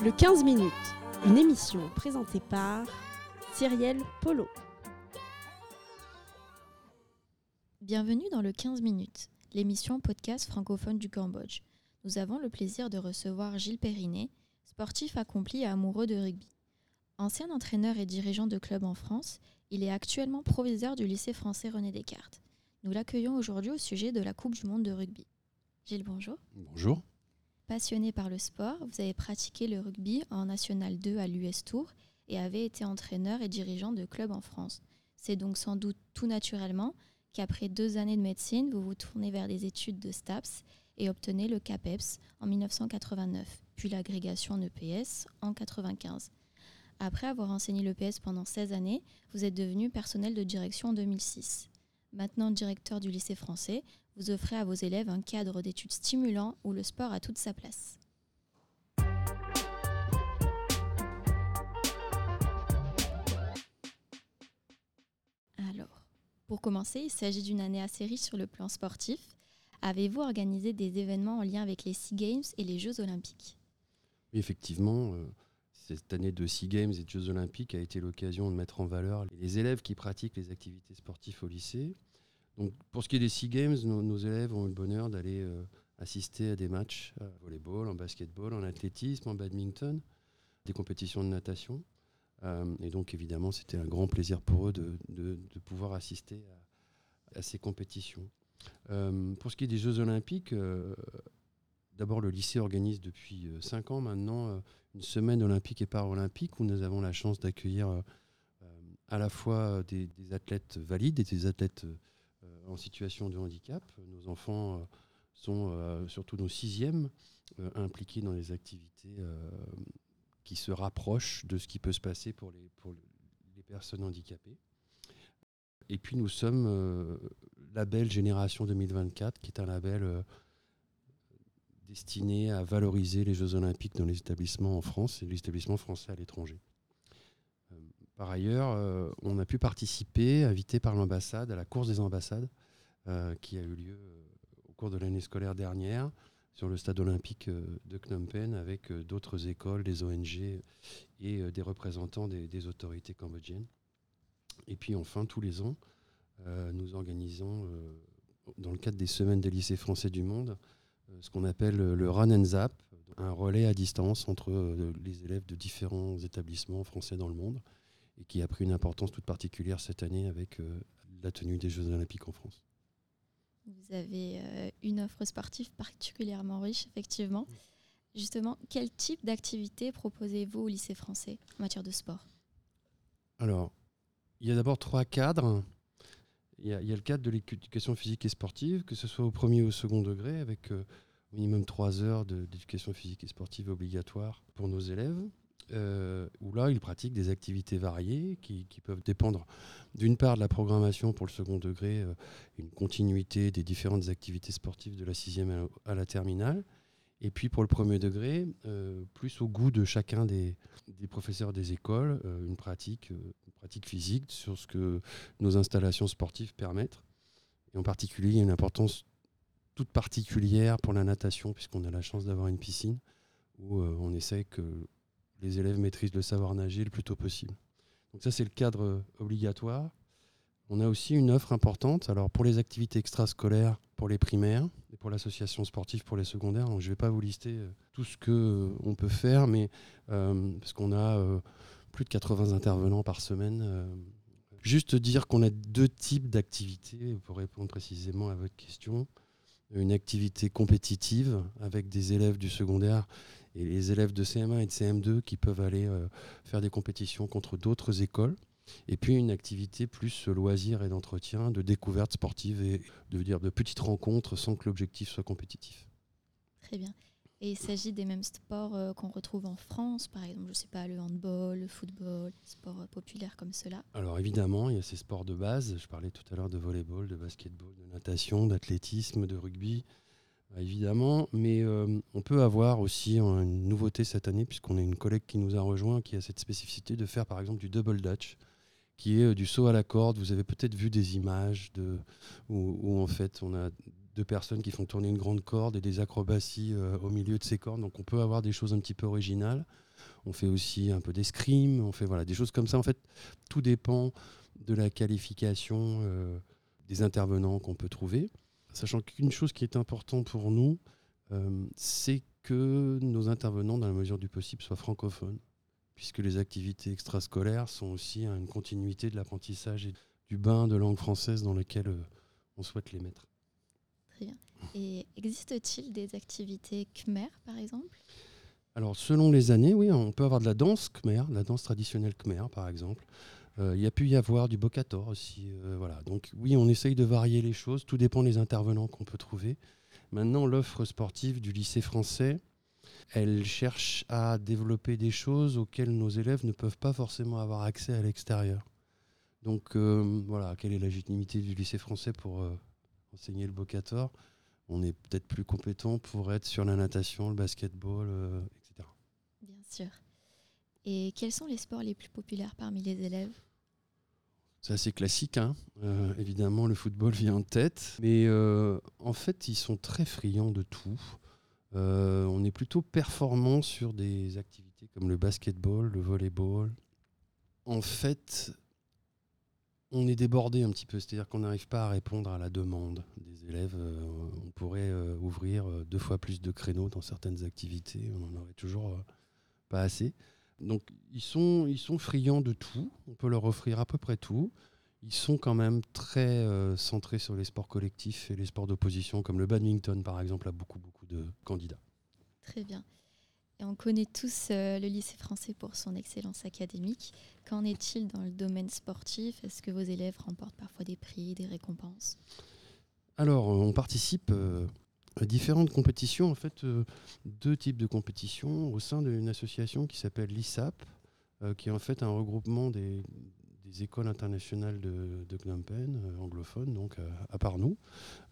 Le 15 minutes, une émission présentée par Cyrielle Polo. Bienvenue dans le 15 minutes, l'émission podcast francophone du Cambodge. Nous avons le plaisir de recevoir Gilles Périnet, sportif accompli et amoureux de rugby. Ancien entraîneur et dirigeant de club en France, il est actuellement proviseur du lycée français René Descartes. Nous l'accueillons aujourd'hui au sujet de la Coupe du monde de rugby. Gilles, bonjour. Bonjour. Passionné par le sport, vous avez pratiqué le rugby en National 2 à l'US Tour et avez été entraîneur et dirigeant de clubs en France. C'est donc sans doute tout naturellement qu'après deux années de médecine, vous vous tournez vers des études de STAPS et obtenez le CAPEPS en 1989, puis l'agrégation en EPS en 1995. Après avoir enseigné l'EPS pendant 16 années, vous êtes devenu personnel de direction en 2006. Maintenant directeur du lycée français, vous offrez à vos élèves un cadre d'études stimulant où le sport a toute sa place. Alors, pour commencer, il s'agit d'une année assez riche sur le plan sportif. Avez-vous organisé des événements en lien avec les SEA Games et les Jeux Olympiques? Oui, effectivement, euh, cette année de SEA Games et de Jeux Olympiques a été l'occasion de mettre en valeur les élèves qui pratiquent les activités sportives au lycée. Donc, pour ce qui est des SEA Games, nos, élèves ont eu le bonheur d'aller euh, assister à des matchs en volleyball, en basketball, en athlétisme, en badminton, des compétitions de natation. Euh, et donc, évidemment, c'était un grand plaisir pour eux de, pouvoir assister à, ces compétitions. Euh, pour ce qui est des Jeux Olympiques, d'abord, le lycée organise depuis 5 ans maintenant une semaine olympique et paralympique où nous avons la chance d'accueillir à la fois des, athlètes valides et des athlètes en situation de handicap. Nos enfants euh, sont, euh, surtout nos sixièmes, euh, impliqués dans les activités qui se rapprochent de ce qui peut se passer pour les personnes handicapées. Et puis nous sommes label Génération 2024, qui est un label destiné à valoriser les Jeux olympiques dans les établissements en France et les établissements français à l'étranger. Par ailleurs, euh, on a pu participer, invité par l'ambassade, à la course des ambassades, euh, qui a eu lieu euh, au cours de l'année scolaire dernière sur le stade olympique de Phnom Penh avec d'autres écoles, des ONG et des représentants des, autorités cambodgiennes. Et puis enfin, tous les ans, nous organisons, dans le cadre des semaines des lycées français du monde, ce qu'on appelle le Run and Zap, un relais à distance entre les élèves de différents établissements français dans le monde et qui a pris une importance toute particulière cette année avec euh, la tenue des Jeux olympiques en France. Vous avez euh, une offre sportive particulièrement riche, effectivement. Justement, quel type d'activité proposez-vous au lycée français en matière de sport? Alors, il y a d'abord trois cadres. Il y, a, le cadre de l'éducation physique et sportive, que ce soit au premier ou au second degré, avec euh, au minimum trois heures d'éducation physique et sportive obligatoire pour nos élèves. Euh, où là, ils pratiquent des activités variées qui, peuvent dépendre d'une part de la programmation pour le second degré, euh, une continuité des différentes activités sportives de la sixième à la terminale, et puis pour le premier degré, euh, plus au goût de chacun des, professeurs des écoles, une, pratique, une pratique physique sur ce que nos installations sportives permettent. Et en particulier, il y a une importance toute particulière pour la natation, puisqu'on a la chance d'avoir une piscine où on essaie que les élèves maîtrisent le savoir nager le plus tôt possible. Donc ça, c'est le cadre euh, obligatoire. On a aussi une offre importante alors pour les activités extrascolaires pour les primaires et pour l'association sportive pour les secondaires. je ne vais pas vous lister euh, tout ce qu'on euh, peut faire, mais parce qu'on a plus de 80 intervenants par semaine. juste dire qu'on a deux types d'activités pour répondre précisément à votre question. Une activité compétitive avec des élèves du secondaire et les élèves de CM1 et de CM2 qui peuvent aller euh, faire des compétitions contre d'autres écoles. Et puis une activité plus loisir et d'entretien, de découverte sportive et de, dire, de petites rencontres sans que l'objectif soit compétitif. Très bien. Et il s'agit des mêmes sports euh, qu'on retrouve en France, par exemple, je ne sais pas, le handball, le football, sports populaires comme cela Alors évidemment, il y a ces sports de base. Je parlais tout à l'heure de volleyball, de basketball, de natation, d'athlétisme, de rugby. Bah, évidemment, mais euh, on peut avoir aussi une nouveauté cette année, puisqu'on a une collègue qui nous a rejoint, qui a cette spécificité de faire par exemple du double dutch, qui est euh, du saut à la corde. Vous avez peut-être vu des images de, où, en fait on a deux personnes qui font tourner une grande corde et des acrobaties au milieu de ces cordes. Donc on peut avoir des choses un petit peu originales. On fait aussi un peu d'escrime, on fait voilà, des choses comme ça. En fait, tout dépend de la qualification des intervenants qu'on peut trouver. Sachant qu'une chose qui est importante pour nous, c'est que nos intervenants, dans la mesure du possible, soient francophones puisque les activités extrascolaires sont aussi une continuité de l'apprentissage et du bain de langue française dans lequel euh, on souhaite les mettre. Très bien. Et existe-t-il des activités khmer, par exemple? Alors, selon les années, oui, on peut avoir de la danse khmer, la danse traditionnelle khmer, par exemple. Euh, il y a pu y avoir du bokator aussi. Euh, voilà. Donc, oui, on essaye de varier les choses. Tout dépend des intervenants qu'on peut trouver. Maintenant, l'offre sportive du lycée français, elle cherche à développer des choses auxquelles nos élèves ne peuvent pas forcément avoir accès à l'extérieur. Donc euh, voilà, quelle est la légitimité du lycée français pour enseigner le bocator? On est peut-être plus compétent pour être sur la natation, le basketball, etc. Bien sûr. Et quels sont les sports les plus populaires parmi les élèves? C'est assez classique, hein. évidemment le football vient en tête, mais en fait ils sont très friands de tout. Euh, on est plutôt performant sur des activités comme le basketball, le volleyball. En fait, on est débordé un petit peu, c'est-à-dire qu'on n'arrive pas à répondre à la demande des élèves. Euh, on pourrait euh, ouvrir deux fois plus de créneaux dans certaines activités, on n'en aurait toujours pas assez. Donc ils sont, ils sont friands de tout, on peut leur offrir à peu près tout ils sont quand même très euh, centrés sur les sports collectifs et les sports d'opposition, comme le badminton par exemple, a beaucoup, beaucoup de candidats. Très bien. Et on connaît tous euh, le lycée français pour son excellence académique. Qu'en est-il dans le domaine sportif? Est-ce que vos élèves remportent parfois des prix, des récompenses? Alors, on participe euh, différentes compétitions, en fait, deux types de compétitions au sein d'une association qui s'appelle l'ISAP, qui est en fait un regroupement des, écoles internationales de, de euh, anglophones, donc euh, à part nous,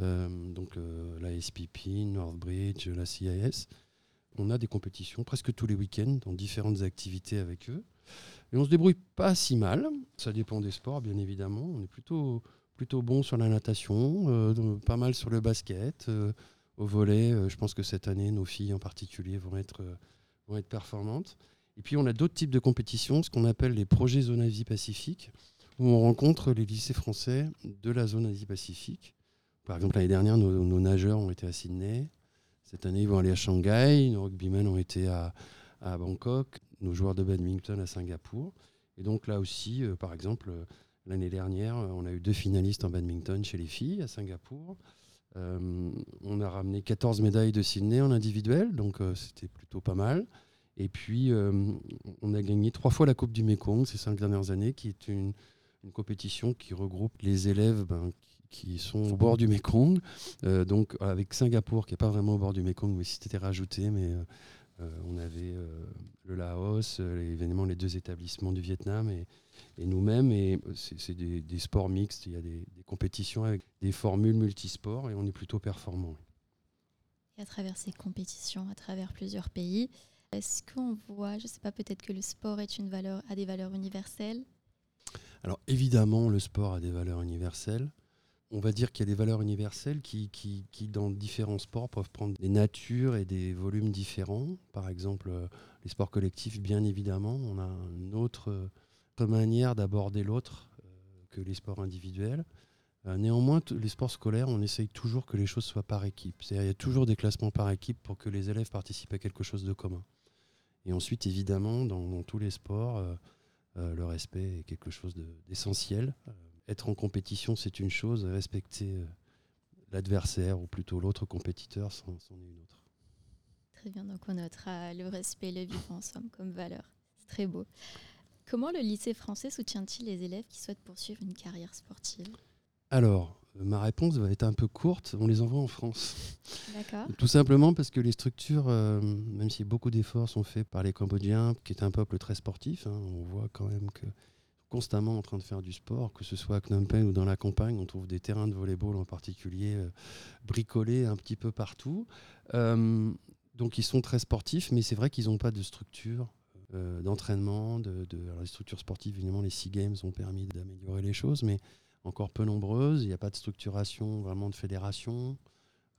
euh, donc la SPP, Northbridge, la CIS. On a des compétitions presque tous les week-ends dans différentes activités avec eux. Et on se débrouille pas si mal. Ça dépend des sports, bien évidemment. On est plutôt, plutôt bon sur la natation, pas mal sur le basket. Au volet, je pense que cette année, nos filles en particulier vont être, vont être performantes. Et puis on a d'autres types de compétitions, ce qu'on appelle les projets zone Asie-Pacifique, où on rencontre les lycées français de la zone Asie-Pacifique. Par exemple, l'année dernière, nos, nageurs ont été à Sydney. Cette année, ils vont aller à Shanghai. Nos rugbymen ont été à, Bangkok. Nos joueurs de badminton à Singapour. Et donc là aussi, euh, par exemple, euh, l'année dernière, euh, on a eu deux finalistes en badminton chez les filles à Singapour. On a ramené 14 médailles de Sydney en individuel, donc c'était plutôt pas mal. Et puis, euh, on a gagné trois fois la Coupe du Mekong ces cinq dernières années, qui est une, compétition qui regroupe les élèves ben, qui, sont au bord du Mekong. Euh, donc, avec Singapour, qui n'est pas vraiment au bord du Mekong, mais c'était rajouté. Mais euh, on avait le Laos, évidemment les deux établissements du Vietnam et, nous-mêmes. Et c'est des, sports mixtes. Il y a des, des, compétitions avec des formules multisports et on est plutôt performant. Et à travers ces compétitions, à travers plusieurs pays, est-ce qu'on voit, je ne sais pas, peut-être que le sport est une valeur, a des valeurs universelles? Alors évidemment, le sport a des valeurs universelles. On va dire qu'il y a des valeurs universelles qui, dans différents sports, peuvent prendre des natures et des volumes différents. Par exemple, euh, les sports collectifs, bien évidemment, on a une autre, manière d'aborder l'autre euh, que les sports individuels. Euh, néanmoins, les sports scolaires, on essaye toujours que les choses soient par équipe. il y a toujours des classements par équipe pour que les élèves participent à quelque chose de commun. Et ensuite, évidemment, dans, tous les sports, euh, euh, le respect est quelque chose d'essentiel. Euh, être en compétition, c'est une chose, respecter l'adversaire ou plutôt l'autre compétiteur, c'en est une autre. Très bien, donc on notera le respect et le vivre ensemble comme valeur. C'est très beau. Comment le lycée français soutient-il les élèves qui souhaitent poursuivre une carrière sportive? Alors, ma réponse va être un peu courte, on les envoie en France. D'accord. Tout simplement parce que les structures, euh, même si beaucoup d'efforts sont faits par les Cambodgiens, qui est un peuple très sportif, hein, on voit quand même que constamment en train de faire du sport, que ce soit à Phnom Penh ou dans la campagne, on trouve des terrains de volleyball en particulier euh, bricolés un petit peu partout. Euh, donc ils sont très sportifs, mais c'est vrai qu'ils n'ont pas de structure d'entraînement, de, les structures sportives, évidemment les Sea Games ont permis d'améliorer les choses, mais encore peu nombreuses. Il n'y a pas de structuration vraiment de fédération.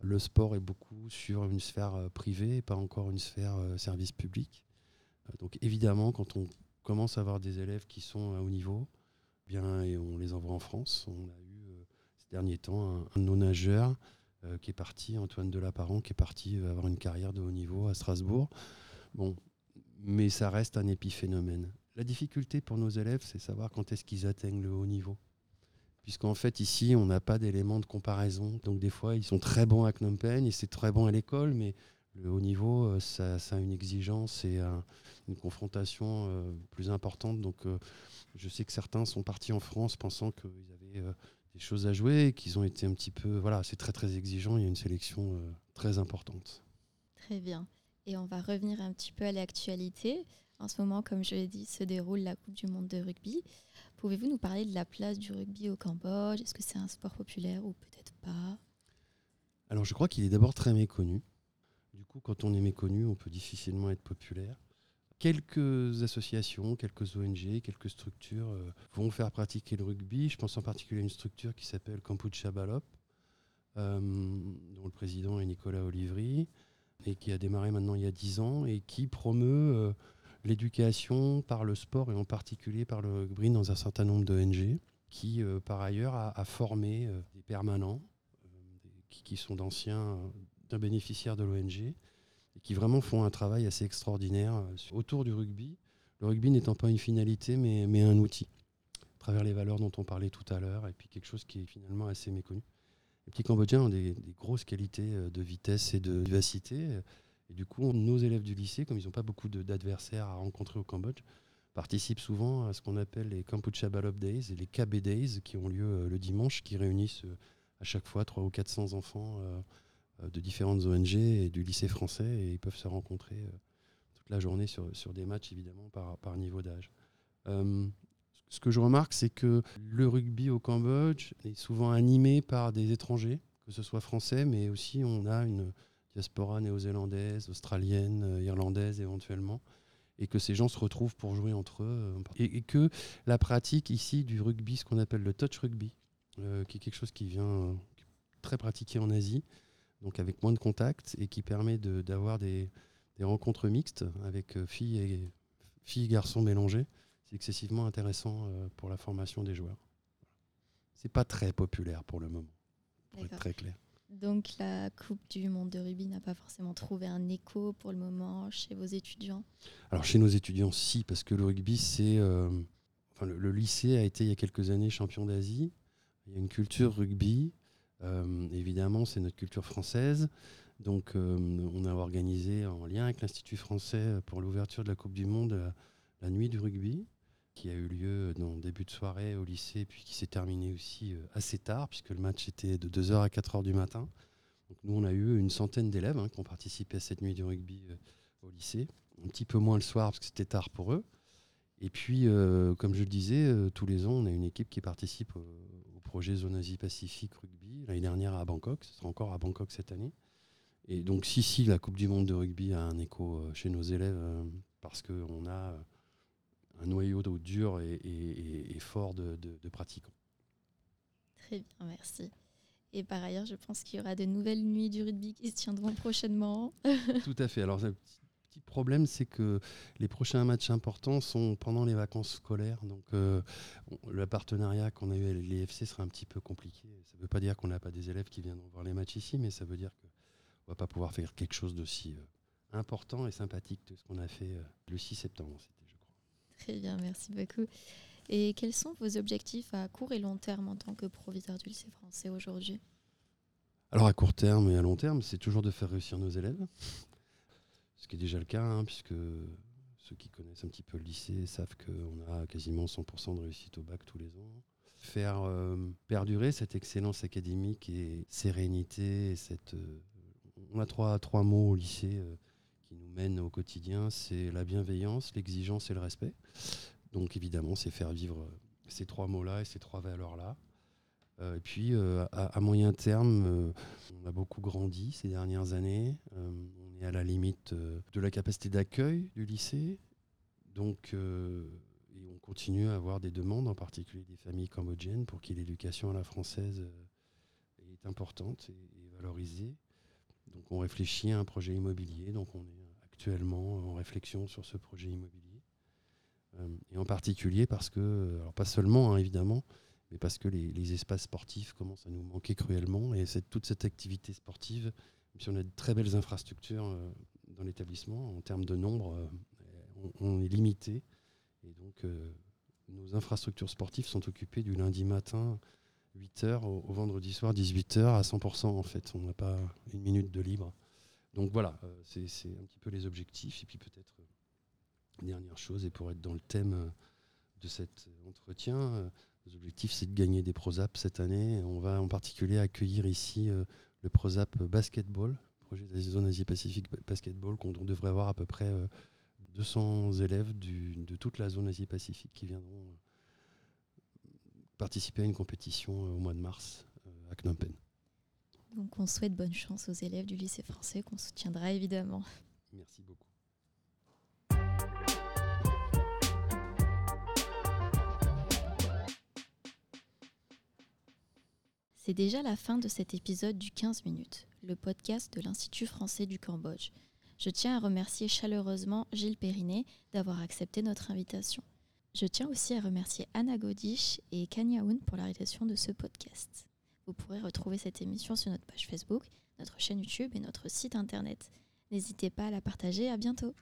le sport est beaucoup sur une sphère privée pas encore une sphère service public. donc évidemment, quand on commence à avoir des élèves qui sont à haut niveau, bien et on les envoie en France. On a eu ces derniers temps un, un de nageurs qui est parti, Antoine Delaparent, qui est parti avoir une carrière de haut niveau à Strasbourg. Bon, mais ça reste un épiphénomène. La difficulté pour nos élèves, c'est savoir quand est-ce qu'ils atteignent le haut niveau. Puisqu'en fait, ici, on n'a pas d'éléments de comparaison. Donc, des fois, ils sont très bons à Phnom et c'est très bon à l'école, mais le haut niveau, euh, ça, a une exigence et une confrontation euh, plus importante. Donc, euh, je sais que certains sont partis en France pensant qu'ils avaient des choses à jouer et qu'ils ont été un petit peu. Voilà, c'est très, très exigeant. Il y a une sélection très importante. Très bien. Et on va revenir un petit peu à l'actualité. En ce moment, comme je l'ai dit, se déroule la Coupe du Monde de rugby. Pouvez-vous nous parler de la place du rugby au Cambodge? Est-ce que c'est un sport populaire ou peut-être pas? Alors, je crois qu'il est d'abord très méconnu. Du coup, quand on est méconnu, on peut difficilement être populaire. Quelques associations, quelques ONG, quelques structures euh, vont faire pratiquer le rugby. Je pense en particulier à une structure qui s'appelle Kampucha Balop, euh, dont le président est Nicolas Olivry et qui a démarré maintenant il y a 10 ans et qui promeut euh, l'éducation par le sport et en particulier par le rugby dans un certain nombre d'ONG qui, par ailleurs, a, formé des permanents qui, sont d'anciens d'un bénéficiaire de l'ONG et qui vraiment font un travail assez extraordinaire autour du rugby. Le rugby n'étant pas une finalité, mais, mais un outil, à travers les valeurs dont on parlait tout à l'heure, et puis quelque chose qui est finalement assez méconnu. Les petits Cambodgiens ont des, grosses qualités euh, de vitesse et de vivacité. Et du coup, nos élèves du lycée, comme ils n'ont pas beaucoup d'adversaires à rencontrer au Cambodge, participent souvent à ce qu'on appelle les Kampucha Balop Days et les KB Days qui ont lieu euh, le dimanche, qui réunissent euh, à chaque fois 300 ou 400 enfants de différentes ONG et du lycée français et ils peuvent se rencontrer toute la journée sur, sur des matchs évidemment par, par niveau d'âge. Ce que je remarque, c'est que le rugby au Cambodge est souvent animé par des étrangers, que ce soit français, mais aussi on a une diaspora néo-zélandaise, australienne, euh, irlandaise éventuellement, et que ces gens se retrouvent pour jouer entre eux, euh, et, que la pratique ici du rugby, ce qu'on appelle le touch rugby, euh, qui est quelque chose qui vient très pratiqué en Asie, donc avec moins de contacts, et qui permet d'avoir des, des, rencontres mixtes avec filles et, filles et garçons mélangés c'est excessivement intéressant euh, pour la formation des joueurs. C'est pas très populaire pour le moment, pour être très clair. Donc la Coupe du Monde de rugby n'a pas forcément trouvé un écho pour le moment chez vos étudiants? Alors chez nos étudiants, si, parce que le rugby, c'est... Euh, enfin, le, lycée a été il y a quelques années champion d'Asie. Il y a une culture rugby. Euh, évidemment, c'est notre culture française. Donc on a organisé en lien avec l'Institut français pour l'ouverture de la Coupe du Monde la nuit du rugby qui a eu lieu dans début de soirée au lycée, puis qui s'est terminé aussi euh, assez tard, puisque le match était de 2h à 4h du matin. Donc nous, on a eu une centaine d'élèves hein, qui ont participé à cette nuit du rugby euh, au lycée. Un petit peu moins le soir, parce que c'était tard pour eux. Et puis, euh, comme je le disais, tous les ans, on a une équipe qui participe au, projet Zone Asie-Pacifique Rugby. L'année dernière à Bangkok, ce sera encore à Bangkok cette année. Et donc, si, si, la Coupe du Monde de rugby a un écho chez nos élèves, parce qu'on a un noyau dur et, et, fort de, pratiquants. Très bien, merci. Et par ailleurs, je pense qu'il y aura de nouvelles nuits du rugby qui se tiendront prochainement. Tout à fait. Alors, un petit problème, c'est que les prochains matchs importants sont pendant les vacances scolaires. Donc, euh, le partenariat qu'on a eu avec l'EFC sera un petit peu compliqué. Ça ne veut pas dire qu'on n'a pas des élèves qui viendront voir les matchs ici, mais ça veut dire qu'on ne va pas pouvoir faire quelque chose d'aussi euh, important et sympathique que ce qu'on a fait euh, le 6 septembre. Très bien, merci beaucoup. Et quels sont vos objectifs à court et long terme en tant que proviseur du lycée français aujourd'hui? Alors à court terme et à long terme, c'est toujours de faire réussir nos élèves, ce qui est déjà le cas, hein, puisque ceux qui connaissent un petit peu le lycée savent qu'on a quasiment 100% de réussite au bac tous les ans. Faire euh, perdurer cette excellence académique et sérénité, cette, euh, on a trois, trois mots au lycée. Euh, qui nous mène au quotidien, c'est la bienveillance, l'exigence et le respect. Donc évidemment, c'est faire vivre ces trois mots-là et ces trois valeurs-là. Et puis, à, moyen terme, on a beaucoup grandi ces dernières années. Est à la limite de la capacité d'accueil du lycée. Donc, et on continue à avoir des demandes, en particulier des familles cambodgiennes, pour qui l'éducation à la française est importante et, valoriser. Donc on réfléchit à un projet immobilier, donc on est actuellement en réflexion sur ce projet immobilier. Euh, et en particulier parce que, alors pas seulement hein, évidemment, mais parce que les, espaces sportifs commencent à nous manquer cruellement. Et c'est toute cette activité sportive, si on a de très belles infrastructures euh, dans l'établissement, en termes de nombre, euh, on, est limité. Et donc nos infrastructures sportives sont occupées du lundi matin 8h au, vendredi soir 18h à 100% en fait. On n'a pas une minute de libre. Donc voilà, euh, c'est un petit peu les objectifs. Et puis peut-être, euh, dernière chose, et pour être dans le thème euh, de cet entretien, les objectifs, c'est de gagner des Prosap cette année. On va en particulier accueillir ici le Prosap Basketball, projet de la zone Asie-Pacifique Basketball, qu'on devrait avoir à peu près 200 élèves de toute la zone Asie-Pacifique qui viendront participer à une compétition au mois de mars à Phnom Penh. Donc on souhaite bonne chance aux élèves du lycée français qu'on soutiendra évidemment. Merci beaucoup. C'est déjà la fin de cet épisode du 15 minutes, le podcast de l'Institut français du Cambodge. Je tiens à remercier chaleureusement Gilles Périnet d'avoir accepté notre invitation. Je tiens aussi à remercier Anna Godish et Kanya pour la de ce podcast. Vous pourrez retrouver cette émission sur notre page Facebook, notre chaîne YouTube et notre site internet. N'hésitez pas à la partager. À bientôt.